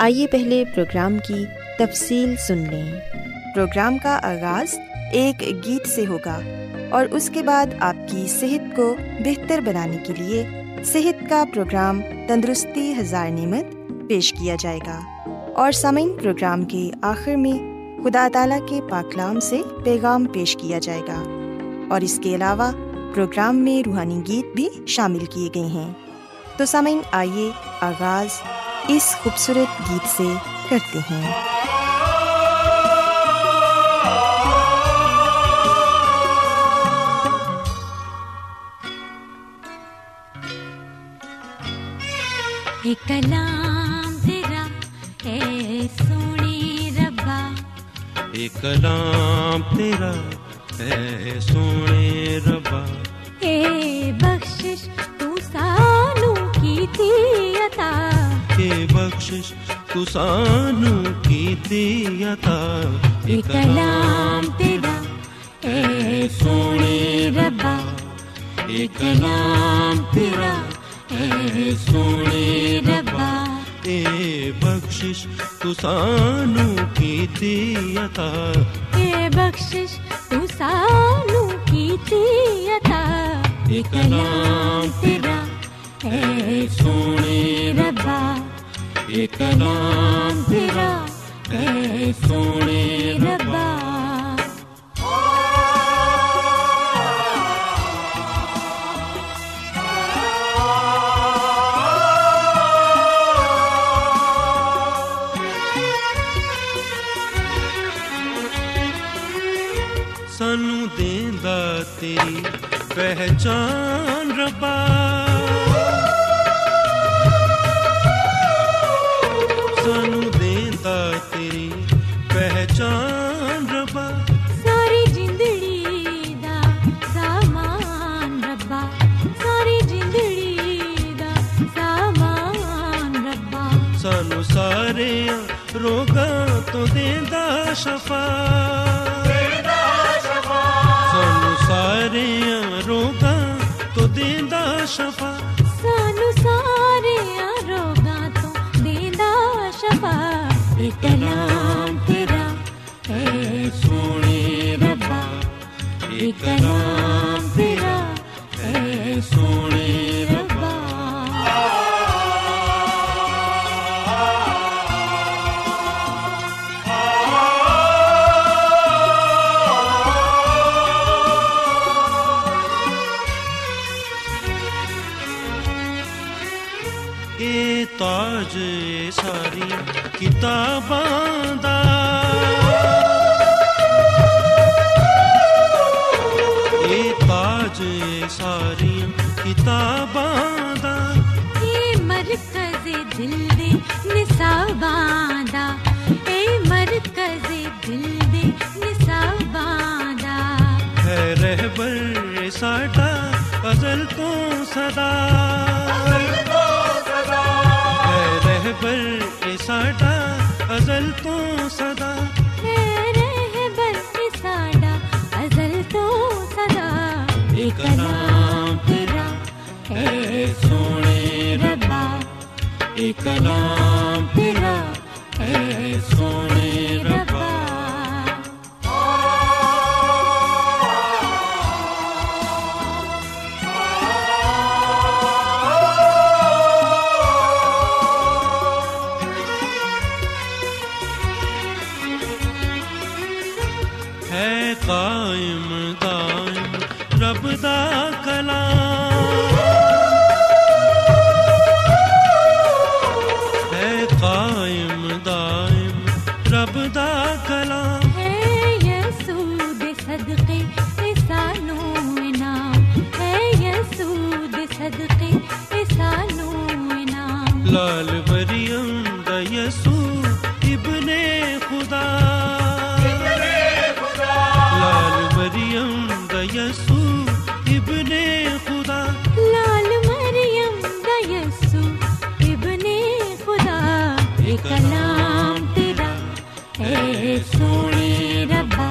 آئیے پہلے پروگرام کی تفصیل سن لیں۔ پروگرام کا آغاز ایک گیت سے ہوگا اور اس کے بعد آپ کی صحت کو بہتر بنانے کے لیے صحت کا پروگرام تندرستی ہزار نعمت پیش کیا جائے گا۔ اور سامعین، پروگرام کے آخر میں خدا تعالیٰ کے پاکلام سے پیغام پیش کیا جائے گا۔ اور اس کے علاوہ پروگرام میں روحانی گیت بھی شامل کیے گئے ہیں۔ تو سامعین، آئیے آغاز اس خوبصورت گیت سے کرتے ہیں۔ کلام تیرا اے سونی ربا۔ ایک کلام تیرا اے سونے ربا۔ اے بخشش تو سانو کی تھی۔ بخشش تو سانو کی تھی عطا اے کلام تیرا اے سونے ربا اے کلام تیرا اے سونے ربا۔ اے بخشش تو سانو کی تھی عطا اے بخشش تو سانو کی تھی عطا اے کلام تیرا اے سونے ربا۔ اے کلام تیرا اے سونے ربا۔ سانو دیندا تیری پہچان ربا۔ کلام تیرا اے دا یسوع ابن خدا۔ لال مریم دا یسوع ابن خدا۔ لال مریم دا یسو ابن خدا۔ اے کلام تیرا اے سونے ربا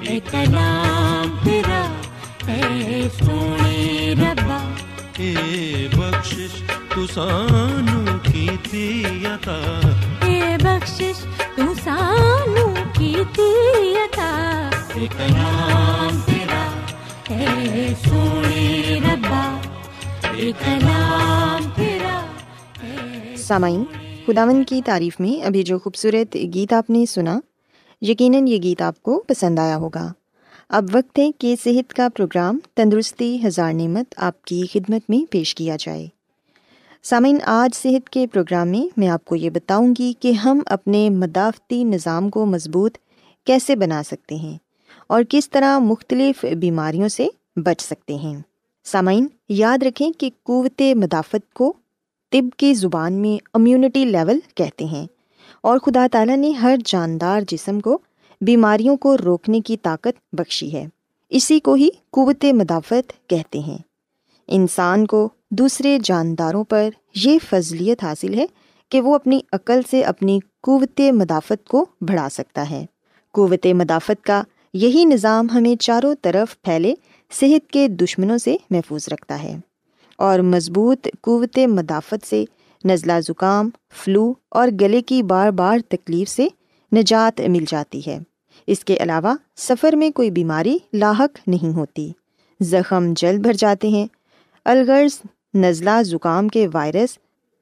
اے کلام تیرا اے سونے ربا اے بخشش تو سانو عطا اے بخشش تو سانو کیتی عطا اے کلام تیرا اے سونے ربا اے کلام تیرا اے سامعین خداون کی تعریف میں ابھی جو خوبصورت گیت آپ نے سنا یقیناً یہ گیت آپ کو پسند آیا ہوگا اب وقت ہے کہ صحت کا پروگرام تندرستی ہزار نعمت آپ کی خدمت میں پیش کیا جائے سامعین، آج صحت کے پروگرام میں میں آپ کو یہ بتاؤں گی کہ ہم اپنے مدافعتی نظام کو مضبوط کیسے بنا سکتے ہیں اور کس طرح مختلف بیماریوں سے بچ سکتے ہیں۔ سامعین، یاد رکھیں کہ قوت مدافعت کو طب کی زبان میں امیونٹی لیول کہتے ہیں اور خدا تعالیٰ نے ہر جاندار جسم کو بیماریوں کو روکنے کی طاقت بخشی ہے۔ اسی کو ہی قوت مدافعت کہتے ہیں۔ انسان کو دوسرے جانداروں پر یہ فضلیت حاصل ہے کہ وہ اپنی عقل سے اپنی قوت مدافعت کو بڑھا سکتا ہے۔ قوت مدافعت کا یہی نظام ہمیں چاروں طرف پھیلے صحت کے دشمنوں سے محفوظ رکھتا ہے اور مضبوط قوت مدافعت سے نزلہ زکام، فلو اور گلے کی بار بار تکلیف سے نجات مل جاتی ہے۔ اس کے علاوہ سفر میں کوئی بیماری لاحق نہیں ہوتی۔ زخم جلد بھر جاتے ہیں۔ الغرض نزلہ زکام کے وائرس،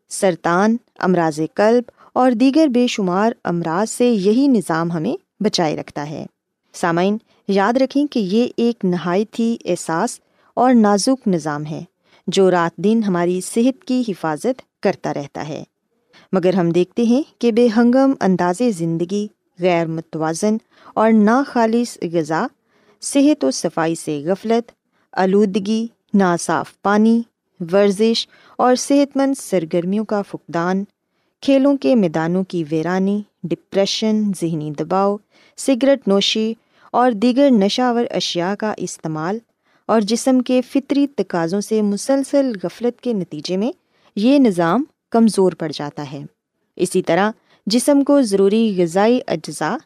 سرطان، امراض قلب اور دیگر بے شمار امراض سے یہی نظام ہمیں بچائے رکھتا ہے۔ سامعین، یاد رکھیں کہ یہ ایک نہایت ہی احساس اور نازک نظام ہے جو رات دن ہماری صحت کی حفاظت کرتا رہتا ہے۔ مگر ہم دیکھتے ہیں کہ بے ہنگم انداز زندگی، غیر متوازن اور ناخالص غذا، صحت و صفائی سے غفلت، آلودگی، ناصاف پانی ورزش اور صحت مند سرگرمیوں کا فقدان، کھیلوں کے میدانوں کی ویرانی ڈپریشن ذہنی دباؤ، سگریٹ نوشی اور دیگر نشہ ور اشیاء کا استعمال اور جسم کے فطری تقاضوں سے مسلسل غفلت کے نتیجے میں یہ نظام کمزور پڑ جاتا ہے۔ اسی طرح جسم کو ضروری غذائی اجزاء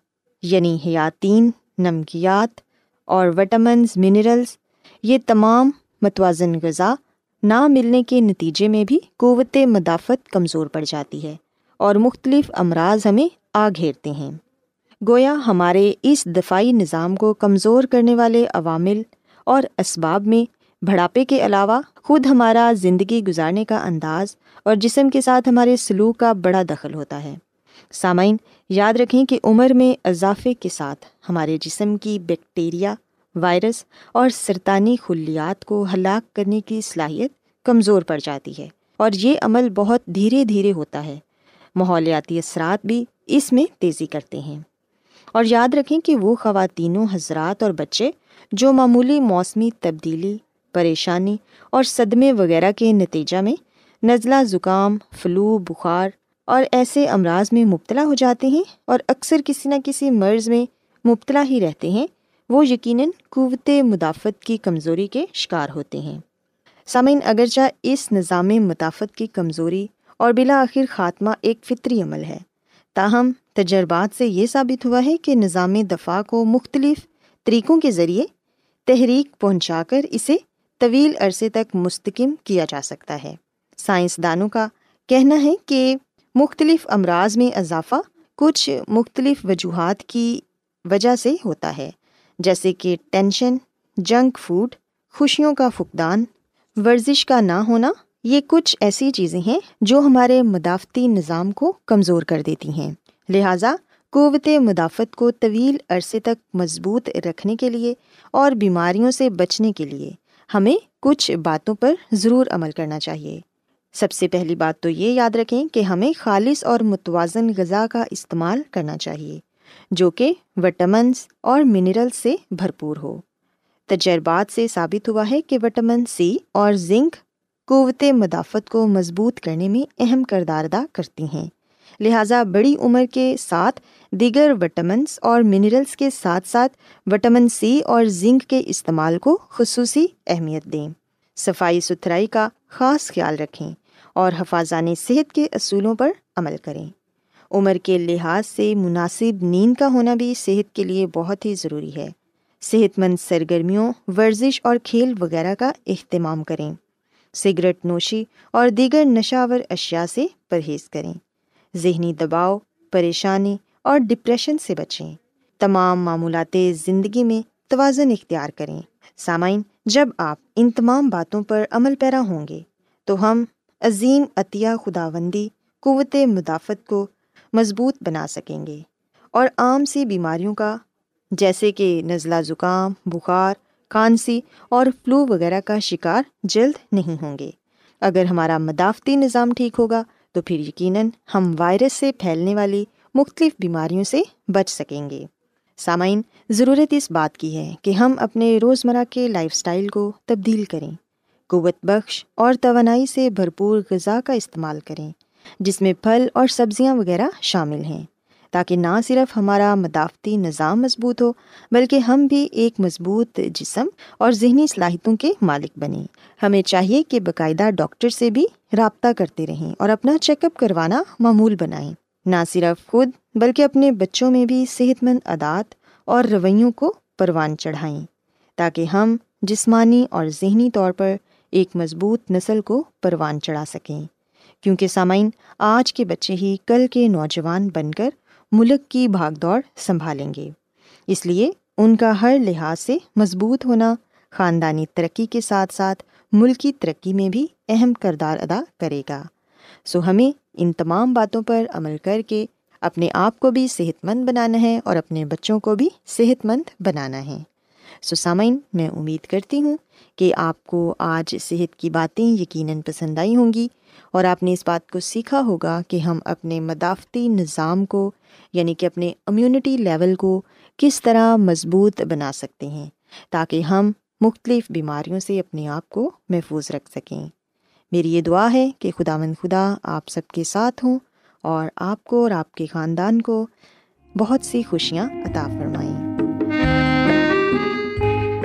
یعنی حیاتین، نمکیات اور وٹامنز، منرلز، یہ تمام متوازن غذا نہ ملنے کے نتیجے میں بھی قوت مدافعت کمزور پڑ جاتی ہے اور مختلف امراض ہمیں آ گھیرتے ہیں۔ گویا ہمارے اس دفاعی نظام کو کمزور کرنے والے عوامل اور اسباب میں بڑھاپے کے علاوہ خود ہمارا زندگی گزارنے کا انداز اور جسم کے ساتھ ہمارے سلوک کا بڑا دخل ہوتا ہے۔ سامعین، یاد رکھیں کہ عمر میں اضافے کے ساتھ ہمارے جسم کی بیکٹیریا وائرس اور سرطانی خلیات کو ہلاک کرنے کی صلاحیت کمزور پڑ جاتی ہے اور یہ عمل بہت دھیرے دھیرے ہوتا ہے۔ ماحولیاتی اثرات بھی اس میں تیزی کرتے ہیں۔ اور یاد رکھیں کہ وہ خواتین و حضرات اور بچے جو معمولی موسمی تبدیلی، پریشانی اور صدمے وغیرہ کے نتیجہ میں نزلہ زکام، فلو، بخار اور ایسے امراض میں مبتلا ہو جاتے ہیں اور اکثر کسی نہ کسی مرض میں مبتلا ہی رہتے ہیں وہ یقیناً قوت مدافعت کی کمزوری کے شکار ہوتے ہیں۔ سامعین، اگرچہ اس نظام مدافعت کی کمزوری اور بلاآخر خاتمہ ایک فطری عمل ہے، تاہم تجربات سے یہ ثابت ہوا ہے کہ نظام دفاع کو مختلف طریقوں کے ذریعے تحریک پہنچا کر اسے طویل عرصے تک مستقم کیا جا سکتا ہے۔ سائنسدانوں کا کہنا ہے کہ مختلف امراض میں اضافہ کچھ مختلف وجوہات کی وجہ سے ہوتا ہے۔ جیسے کہ ٹینشن، جنک فوڈ، خوشیوں کا فقدان، ورزش کا نہ ہونا، یہ کچھ ایسی چیزیں ہیں جو ہمارے مدافعتی نظام کو کمزور کر دیتی ہیں۔ لہٰذا قوت مدافعت کو طویل عرصے تک مضبوط رکھنے کے لیے اور بیماریوں سے بچنے کے لیے ہمیں کچھ باتوں پر ضرور عمل کرنا چاہیے۔ سب سے پہلی بات تو یہ یاد رکھیں کہ ہمیں خالص اور متوازن غذا کا استعمال کرنا چاہیے۔ جو کہ وٹامنس اور منرل سے بھرپور ہو۔ تجربات سے ثابت ہوا ہے کہ وٹامن سی اور زنک قوت مدافعت کو مضبوط کرنے میں اہم کردار ادا کرتی ہیں۔ لہٰذا بڑی عمر کے ساتھ دیگر وٹامنس اور منرلس کے ساتھ ساتھ وٹامن سی اور زنک کے استعمال کو خصوصی اہمیت دیں۔ صفائی ستھرائی کا خاص خیال رکھیں اور حفاظان صحت کے اصولوں پر عمل کریں۔ عمر کے لحاظ سے مناسب نیند کا ہونا بھی صحت کے لیے بہت ہی ضروری ہے۔ صحت مند سرگرمیوں، ورزش اور کھیل وغیرہ کا اہتمام کریں۔ سگریٹ نوشی اور دیگر نشاور اشیاء سے پرہیز کریں۔ ذہنی دباؤ، پریشانی اور ڈپریشن سے بچیں۔ تمام معمولات زندگی میں توازن اختیار کریں۔ سامعین، جب آپ ان تمام باتوں پر عمل پیرا ہوں گے، تو ہم عظیم عطیہ خداوندی، قوت مدافعت کو مضبوط بنا سکیں گے۔ اور عام سی بیماریوں کا، جیسے کہ نزلہ زکام، بخار، کھانسی اور فلو وغیرہ کا شکار جلد نہیں ہوں گے۔ اگر ہمارا مدافعتی نظام ٹھیک ہوگا، تو پھر یقیناً ہم وائرس سے پھیلنے والی مختلف بیماریوں سے بچ سکیں گے۔ سامعین، ضرورت اس بات کی ہے کہ ہم اپنے روزمرہ کے لائف اسٹائل کو تبدیل کریں۔ قوت بخش اور توانائی سے بھرپور غذا کا استعمال کریں۔ جس میں پھل اور سبزیاں وغیرہ شامل ہیں، تاکہ نہ صرف ہمارا مدافعتی نظام مضبوط ہو، بلکہ ہم بھی ایک مضبوط جسم اور ذہنی صلاحیتوں کے مالک بنیں۔ ہمیں چاہیے کہ باقاعدہ ڈاکٹر سے بھی رابطہ کرتے رہیں اور اپنا چیک اپ کروانا معمول بنائیں۔ نہ صرف خود، بلکہ اپنے بچوں میں بھی صحت مند عادات اور رویوں کو پروان چڑھائیں، تاکہ ہم جسمانی اور ذہنی طور پر ایک مضبوط نسل کو پروان چڑھا سکیں۔ کیونکہ سامعین، آج کے بچے ہی کل کے نوجوان بن کر ملک کی بھاگ دوڑ سنبھالیں گے۔ اس لیے ان کا ہر لحاظ سے مضبوط ہونا، خاندانی ترقی کے ساتھ ساتھ ملکی ترقی میں بھی اہم کردار ادا کرے گا۔ سو ہمیں ان تمام باتوں پر عمل کر کے اپنے آپ کو بھی صحت مند بنانا ہے اور اپنے بچوں کو بھی صحت مند بنانا ہے۔ سو سامعین، میں امید کرتی ہوں کہ آپ کو آج صحت کی باتیں یقیناً پسند آئی ہوں گی۔ اور آپ نے اس بات کو سیکھا ہوگا کہ ہم اپنے مدافعتی نظام کو یعنی کہ اپنے امیونٹی لیول کو کس طرح مضبوط بنا سکتے ہیں تاکہ ہم مختلف بیماریوں سے اپنے آپ کو محفوظ رکھ سکیں۔ میری یہ دعا ہے کہ خدا مند خدا آپ سب کے ساتھ ہوں اور آپ کو اور آپ کے خاندان کو بہت سی خوشیاں عطا فرمائیں۔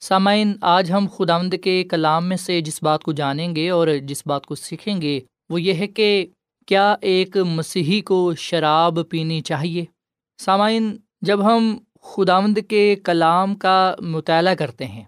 سامعین، آج ہم خدا آمد کے کلام میں سے جس بات کو جانیں گے اور جس بات کو سیکھیں گے، وہ یہ ہے کہ کیا ایک مسیحی کو شراب پینی چاہیے؟ سامعین، جب ہم خداوند کے کلام کا مطالعہ کرتے ہیں،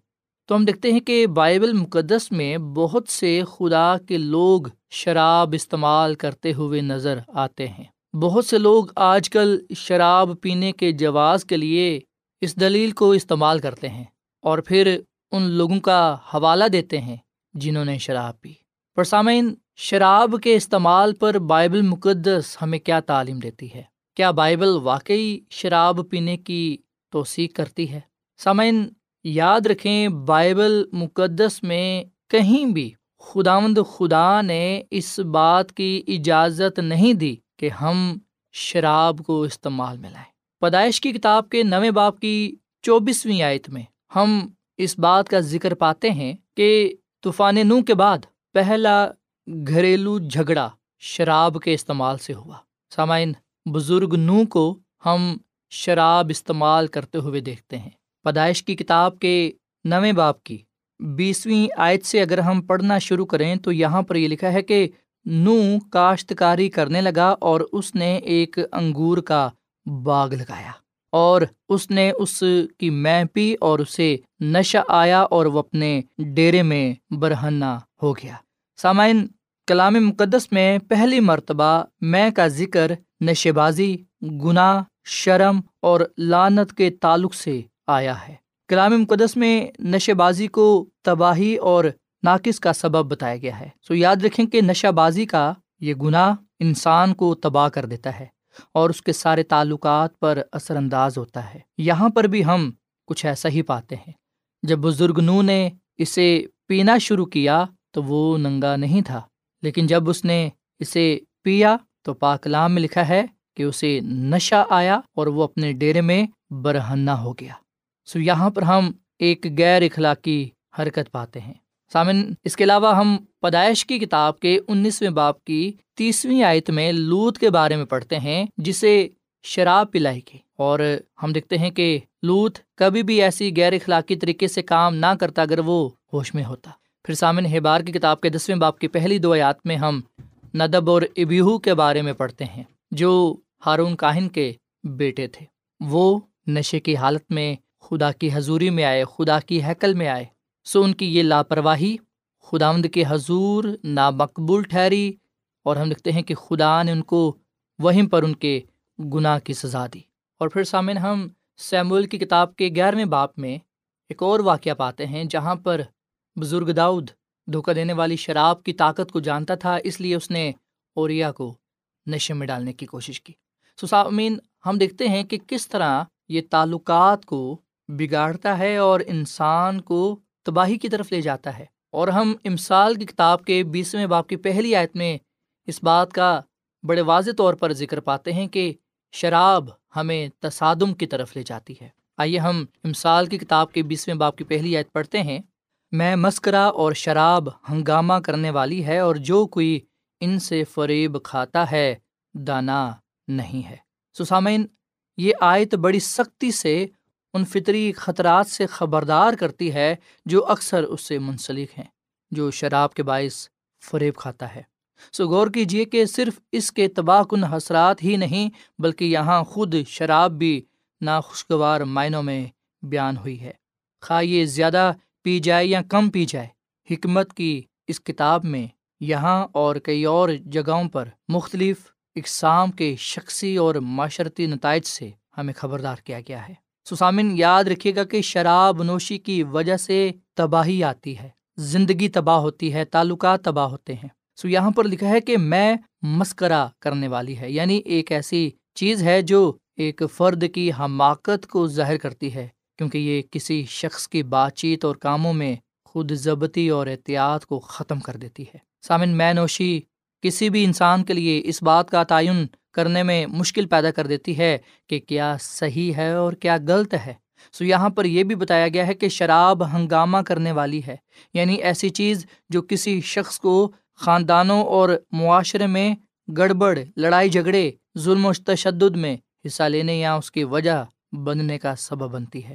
تو ہم دیکھتے ہیں کہ بائبل مقدس میں بہت سے خدا کے لوگ شراب استعمال کرتے ہوئے نظر آتے ہیں۔ بہت سے لوگ آج کل شراب پینے کے جواز کے لیے اس دلیل کو استعمال کرتے ہیں۔ اور پھر ان لوگوں کا حوالہ دیتے ہیں جنہوں نے شراب پی۔ پرسامین شراب کے استعمال پر بائبل مقدس ہمیں کیا تعلیم دیتی ہے؟ کیا بائبل واقعی شراب پینے کی توثیق کرتی ہے؟ سامعین، یاد رکھیں بائبل مقدس میں کہیں بھی خداوند خدا نے اس بات کی اجازت نہیں دی کہ ہم شراب کو استعمال میں لائیں۔ پیدائش کی کتاب کے نویں باپ کی چوبیسویں آیت میں ہم اس بات کا ذکر پاتے ہیں کہ طوفان نو کے بعد پہلا گھریلو جھگڑا شراب کے استعمال سے ہوا۔ سامعین، بزرگ نو کو ہم شراب استعمال کرتے ہوئے دیکھتے ہیں۔ پیدائش کی کتاب کے نویں باپ کی بیسویں آیت سے اگر ہم پڑھنا شروع کریں تو یہاں پر یہ لکھا ہے کہ نو کاشتکاری کرنے لگا اور اس نے ایک انگور کا باغ لگایا۔ اور اس نے اس کی میں پی اور اسے نشہ آیا اور وہ اپنے ڈیرے میں برہنا ہو گیا۔ سامعین، کلام مقدس میں پہلی مرتبہ میں کا ذکر نشے بازی گناہ، شرم اور لانت کے تعلق سے آیا ہے۔ کلام مقدس میں نشے بازی کو تباہی اور ناقص کا سبب بتایا گیا ہے۔ سو یاد رکھیں کہ نشہ بازی کا یہ گناہ انسان کو تباہ کر دیتا ہے۔ اور اس کے سارے تعلقات پر اثر انداز ہوتا ہے۔ یہاں پر بھی ہم کچھ ایسا ہی پاتے ہیں۔ جب بزرگ نو نے اسے پینا شروع کیا تو وہ ننگا نہیں تھا، لیکن جب اس نے اسے پیا تو پاکلام میں لکھا ہے کہ اسے نشہ آیا اور وہ اپنے ڈیرے میں برہنا ہو گیا۔ سو یہاں پر ہم ایک غیر اخلاقی حرکت پاتے ہیں۔ سامن، اس کے علاوہ ہم پیدائش کی کتاب کے انیسویں باپ کی تیسویں آیت میں لوت کے بارے میں پڑھتے ہیں، جسے شراب پلائی گئی اور ہم دیکھتے ہیں کہ لوت کبھی بھی ایسی غیر اخلاقی طریقے سے کام نہ کرتا اگر وہ ہوش میں ہوتا۔ پھر سامن، ہیبار کی کتاب کے دسویں باپ کی پہلی دو آیات میں ہم ندب اور ابیہو کے بارے میں پڑھتے ہیں، جو ہارون کاہن کے بیٹے تھے۔ وہ نشے کی حالت میں خدا کی حضوری میں آئے، خدا کی حکل میں آئے۔ سو ان کی یہ لاپرواہی خداوند کے حضور نامقبول ٹھہری اور ہم لکھتے ہیں کہ خدا نے ان کو وہیں پر ان کے گناہ کی سزا دی۔ اور پھر سامن ہم سیمول کی کتاب کے گیارہویں باپ میں ایک اور واقعہ پاتے ہیں جہاں پر بزرگ داؤد دھوکہ دینے والی شراب کی طاقت کو جانتا تھا، اس لیے اس نے اوریا کو نشے میں ڈالنے کی کوشش کی۔ سو سامین ہم دیکھتے ہیں کہ کس طرح یہ تعلقات کو بگاڑتا ہے اور انسان کو تباہی کی طرف لے جاتا ہے۔ اور ہم امسال کی کتاب کے بیسویں باپ کی پہلی آیت میں اس بات کا بڑے واضح طور پر ذکر پاتے ہیں کہ شراب ہمیں تصادم کی طرف لے جاتی ہے۔ آئیے ہم امسال کی کتاب کے بیسویں باپ کی پہلی آیت پڑھتے ہیں۔ میں مسکرا اور شراب ہنگامہ کرنے والی ہے اور جو کوئی ان سے فریب کھاتا ہے، دانا نہیں ہے۔ سسامین یہ آیت بڑی سختی سے ان فطری خطرات سے خبردار کرتی ہے جو اکثر اس سے منسلک ہیں، جو شراب کے باعث فریب کھاتا ہے۔ سو غور کیجیے کہ صرف اس کے تباہ کن حسرات ہی نہیں، بلکہ یہاں خود شراب بھی ناخوشگوار معنوں میں بیان ہوئی ہے۔ خواہ یہ زیادہ پی جائے یا کم پی جائے، حکمت کی اس کتاب میں یہاں اور کئی اور جگہوں پر مختلف اقسام کے شخصی اور معاشرتی نتائج سے ہمیں خبردار کیا گیا ہے۔ سسامن، یاد رکھیے گا کہ شراب نوشی کی وجہ سے تباہی آتی ہے، زندگی تباہ ہوتی ہے، تعلقات تباہ ہوتے ہیں۔ سو یہاں پر لکھا ہے کہ میں مسکرا کرنے والی ہے یعنی ایک ایسی چیز ہے جو ایک فرد کی حماقت کو ظاہر کرتی ہے، کیونکہ یہ کسی شخص کی بات چیت اور کاموں میں خود ضبطی اور احتیاط کو ختم کر دیتی ہے۔ سامن، میں نوشی کسی بھی انسان کے لیے اس بات کا تعین کرنے میں مشکل پیدا کر دیتی ہے کہ کیا صحیح ہے اور کیا غلط ہے۔ سو یہاں پر یہ بھی بتایا گیا ہے کہ شراب ہنگامہ کرنے والی ہے۔ یعنی ایسی چیز جو کسی شخص کو خاندانوں اور معاشرے میں گڑبڑ، لڑائی جھگڑے، ظلم و تشدد میں حصہ لینے یا اس کی وجہ بننے کا سبب بنتی ہے۔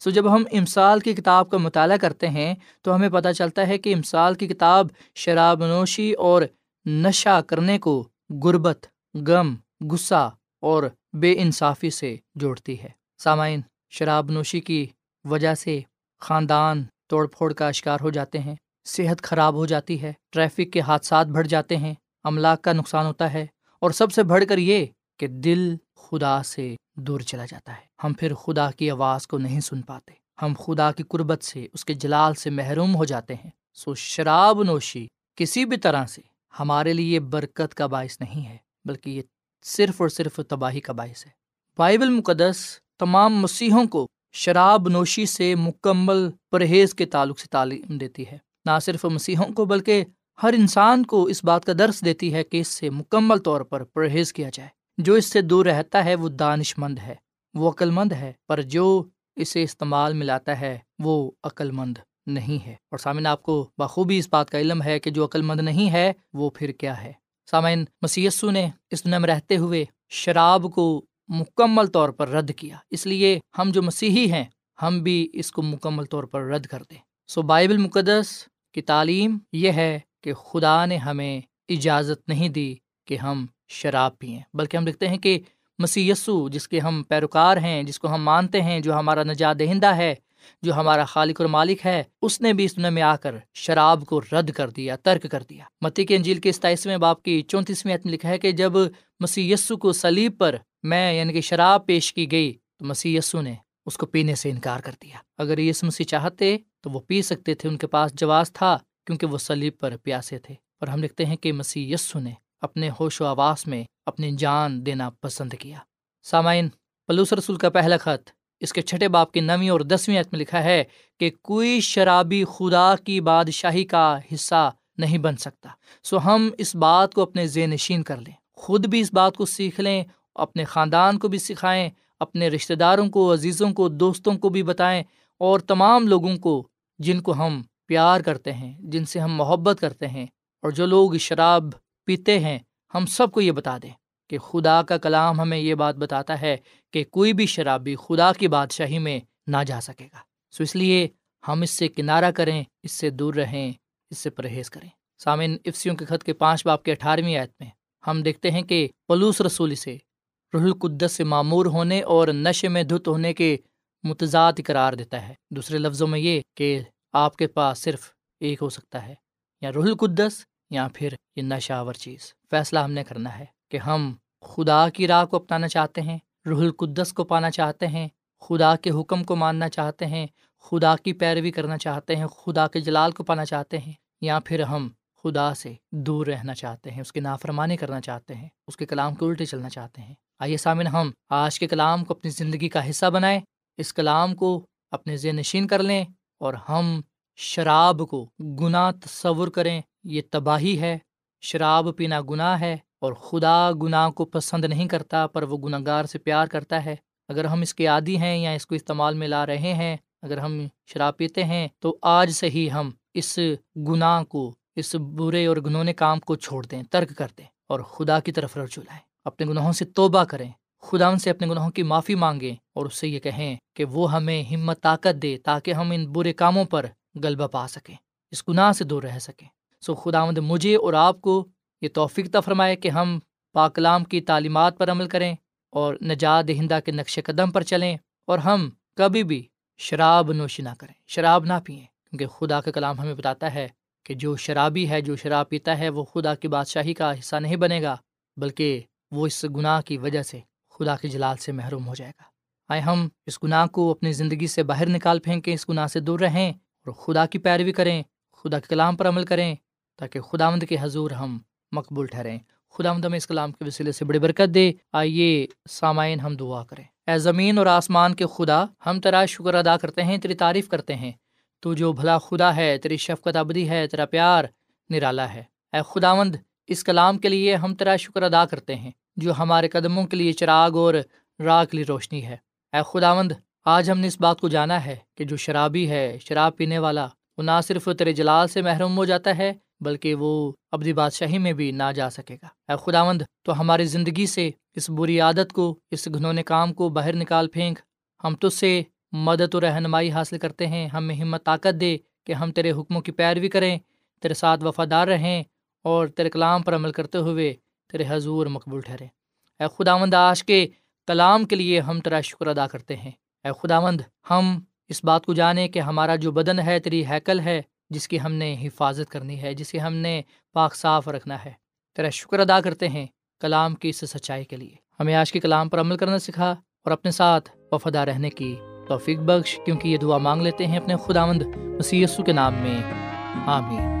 سو جب ہم امسال کی کتاب کا مطالعہ کرتے ہیں تو ہمیں پتہ چلتا ہے کہ امسال کی کتاب شراب نوشی اور نشہ کرنے کو غربت غم، غصہ اور بے انصافی سے جوڑتی ہے۔ سامعین، شراب نوشی کی وجہ سے خاندان توڑ پھوڑ کا شکار ہو جاتے ہیں، صحت خراب ہو جاتی ہے، ٹریفک کے حادثات بڑھ جاتے ہیں املاک کا نقصان ہوتا ہے اور سب سے بڑھ کر یہ کہ دل خدا سے دور چلا جاتا ہے۔ ہم پھر خدا کی آواز کو نہیں سن پاتے، ہم خدا کی قربت سے، اس کے جلال سے محروم ہو جاتے ہیں۔ سو شراب نوشی کسی بھی طرح سے ہمارے لیے برکت کا باعث نہیں ہے۔ بلکہ یہ صرف اور صرف تباہی کا باعث ہے۔ بائبل مقدس تمام مسیحوں کو شراب نوشی سے مکمل پرہیز کے تعلق سے تعلیم دیتی ہے۔ نہ صرف مسیحوں کو بلکہ ہر انسان کو اس بات کا درس دیتی ہے کہ اس سے مکمل طور پر پرہیز کیا جائے۔ جو اس سے دور رہتا ہے وہ دانش مند ہے، وہ عقل مند ہے، پر جو اسے استعمال میں لاتا ہے وہ عقل مند نہیں ہے۔ اور سامعین، آپ کو بخوبی اس بات کا علم ہے کہ جو عقل مند نہیں ہے وہ پھر کیا ہے؟ سامعین، مسیسو نے اس دنیا میں رہتے ہوئے شراب کو مکمل طور پر رد کیا۔ اس لیے ہم جو مسیحی ہیں، ہم بھی اس کو مکمل طور پر رد کر دیں سو بائبل مقدس کی تعلیم یہ ہے کہ خدا نے ہمیں اجازت نہیں دی کہ ہم شراب پئیں۔ بلکہ ہم لکھتے ہیں کہ مسی جس کے ہم پیروکار ہیں، جس کو ہم مانتے ہیں، جو ہمارا نجات دہندہ ہے جو ہمارا خالق اور مالک ہے، اس نے بھی اس دنیا میں آ کر شراب کو رد کر دیا، ترک کر دیا۔ متی کے انجیل کے ستائیسویں باپ کی چونتیسویں عتم لکھا ہے کہ جب مسی کو سلیب پر میں یعنی کہ شراب پیش کی گئی، تو مسی نے اس کو پینے سے انکار کر دیا۔ اگر یس مسیح چاہتے تو وہ پی سکتے تھے، ان کے پاس جواز تھا کیونکہ وہ سلیب پر پیاسے تھے۔ اور ہم لکھتے ہیں کہ مسیح یسو نے اپنے ہوش و آواس میں اپنی جان دینا پسند کیا۔ سامعین، پلوس رسول کا پہلا خط اس کے چھٹے باپ کی نویں اور دسویں عت میں لکھا ہے کہ کوئی شرابی خدا کی بادشاہی کا حصہ نہیں بن سکتا۔ سو ہم اس بات کو اپنے ذہن نشین کر لیں، خود بھی اس بات کو سیکھ لیں، اپنے خاندان کو بھی سکھائیں، اپنے رشتہ داروں کو، عزیزوں کو، دوستوں کو بھی بتائیں اور تمام لوگوں کو جن کو ہم پیار کرتے ہیں، جن سے ہم محبت کرتے ہیں۔ اور جو لوگ شراب پیتے ہیں، ہم سب کو یہ بتا دیں۔ کہ خدا کا کلام ہمیں یہ بات بتاتا ہے کہ کوئی بھی شرابی خدا کی بادشاہی میں نہ جا سکے گا۔ سو اس لیے ہم اس سے کنارہ کریں، اس سے دور رہیں، اس سے پرہیز کریں۔ سامعین، افسیوں کے خط کے پانچ باپ کے اٹھارہویں آیت میں ہم دیکھتے ہیں کہ پلوس رسول سے رح القدس سے معمور ہونے اور نشے میں دھت ہونے کے متضاد قرار دیتا ہے۔ دوسرے لفظوں میں یہ کہ آپ کے پاس صرف ایک ہو سکتا ہے، یا رح القدس یا پھر یہ نشہ آور چیز۔ فیصلہ ہم نے کرنا ہے۔ کہ ہم خدا کی راہ کو اپنانا چاہتے ہیں رح القدس کو پانا چاہتے ہیں، خدا کے حکم کو ماننا چاہتے ہیں، خدا کی پیروی کرنا چاہتے ہیں، خدا کے جلال کو پانا چاہتے ہیں، یا پھر ہم خدا سے دور رہنا چاہتے ہیں، اس کی نافرمانی کرنا چاہتے ہیں، اس کے کلام کے الٹے چلنا چاہتے ہیں۔ آئیے سامن ہم آج کے کلام کو اپنی زندگی کا حصہ بنائیں، اس کلام کو اپنے ذہن نشین کر لیں اور ہم شراب کو گناہ تصور کریں، یہ تباہی ہے، شراب پینا گناہ ہے اور خدا گناہ کو پسند نہیں کرتا، پر وہ گناہ گار سے پیار کرتا ہے۔ اگر ہم اس کے عادی ہیں یا اس کو استعمال میں لا رہے ہیں، اگر ہم شراب پیتے ہیں، تو آج سے ہی ہم اس گناہ کو، اس برے اور گنونے کام کو چھوڑ دیں، ترک کر دیں اور خدا کی طرف رجوع لائیں۔ اپنے گناہوں سے توبہ کریں۔ خدا ان سے اپنے گناہوں کی معافی مانگیں اور اس سے یہ کہیں کہ وہ ہمیں ہمت، طاقت دے تاکہ ہم ان برے کاموں پر غلبہ پا سکیں، اس گناہ سے دور رہ سکیں۔ سو خدا مجھے اور آپ کو یہ توفیق فرمائے کہ ہم پاکلام کی تعلیمات پر عمل کریں اور نجات دہندہ کے نقش قدم پر چلیں اور ہم کبھی بھی شراب نوشی نہ کریں، شراب نہ پئیں۔ کیونکہ خدا کا کلام ہمیں بتاتا ہے کہ جو شرابی ہے، جو شراب پیتا ہے، وہ خدا کی بادشاہی کا حصہ نہیں بنے گا، بلکہ وہ اس گناہ کی وجہ سے خدا کے جلال سے محروم ہو جائے گا۔ آئے ہم اس گناہ کو اپنی زندگی سے باہر نکال پھینکیں، اس گناہ سے دور رہیں اور خدا کی پیروی کریں، خدا کے کلام پر عمل کریں تاکہ خدا مند کے حضور ہم مقبول ٹھہریں۔ خدا مند اس کلام کے وسیلے سے بڑی برکت دے۔ آئیے سامعین ہم دعا کریں۔ اے زمین اور آسمان کے خدا، ہم تیرا شکر ادا کرتے ہیں، تیری تعریف کرتے ہیں۔ تو جو بھلا خدا ہے، تیری شفقت ابدی ہے، تیرا پیار نرالا ہے۔ اے خداوند، اس کلام کے لیے ہم تیرا شکر ادا کرتے ہیں، جو ہمارے قدموں کے لیے چراغ اور راہ کے لیے روشنی ہے۔ اے خداوند، آج ہم نے اس بات کو جانا ہے کہ جو شرابی ہے، شراب پینے والا، وہ نہ صرف تیرے جلال سے محروم ہو جاتا ہے بلکہ وہ اپنی بادشاہی میں بھی نہ جا سکے گا۔ اے خداوند، تو ہماری زندگی سے اس بری عادت کو، اس گھنونے کام کو باہر نکال پھینک۔ ہم تجھ سے مدد و رہنمائی حاصل کرتے ہیں۔ ہمیں ہمت، طاقت دے کہ ہم تیرے حکموں کی پیروی کریں، تیرے ساتھ وفادار رہیں اور تیرے کلام پر عمل کرتے ہوئے تیرے حضور مقبول ٹھہرے۔ اے خداوند، آج کے کلام کے لیے ہم تیرا شکر ادا کرتے ہیں۔ اے خداوند، ہم اس بات کو جانیں کہ ہمارا جو بدن ہے، تیری ہیکل ہے۔ جس کی ہم نے حفاظت کرنی ہے جسے ہم نے پاک صاف رکھنا ہے۔ تیرا شکر ادا کرتے ہیں کلام کی اس سچائی کے لیے۔ ہمیں آج کے کلام پر عمل کرنا سکھا اور اپنے ساتھ وفادہ رہنے کی توفیق بخش۔ کیونکہ یہ دعا مانگ لیتے ہیں اپنے خداوند مسی کے نام میں۔ آمین۔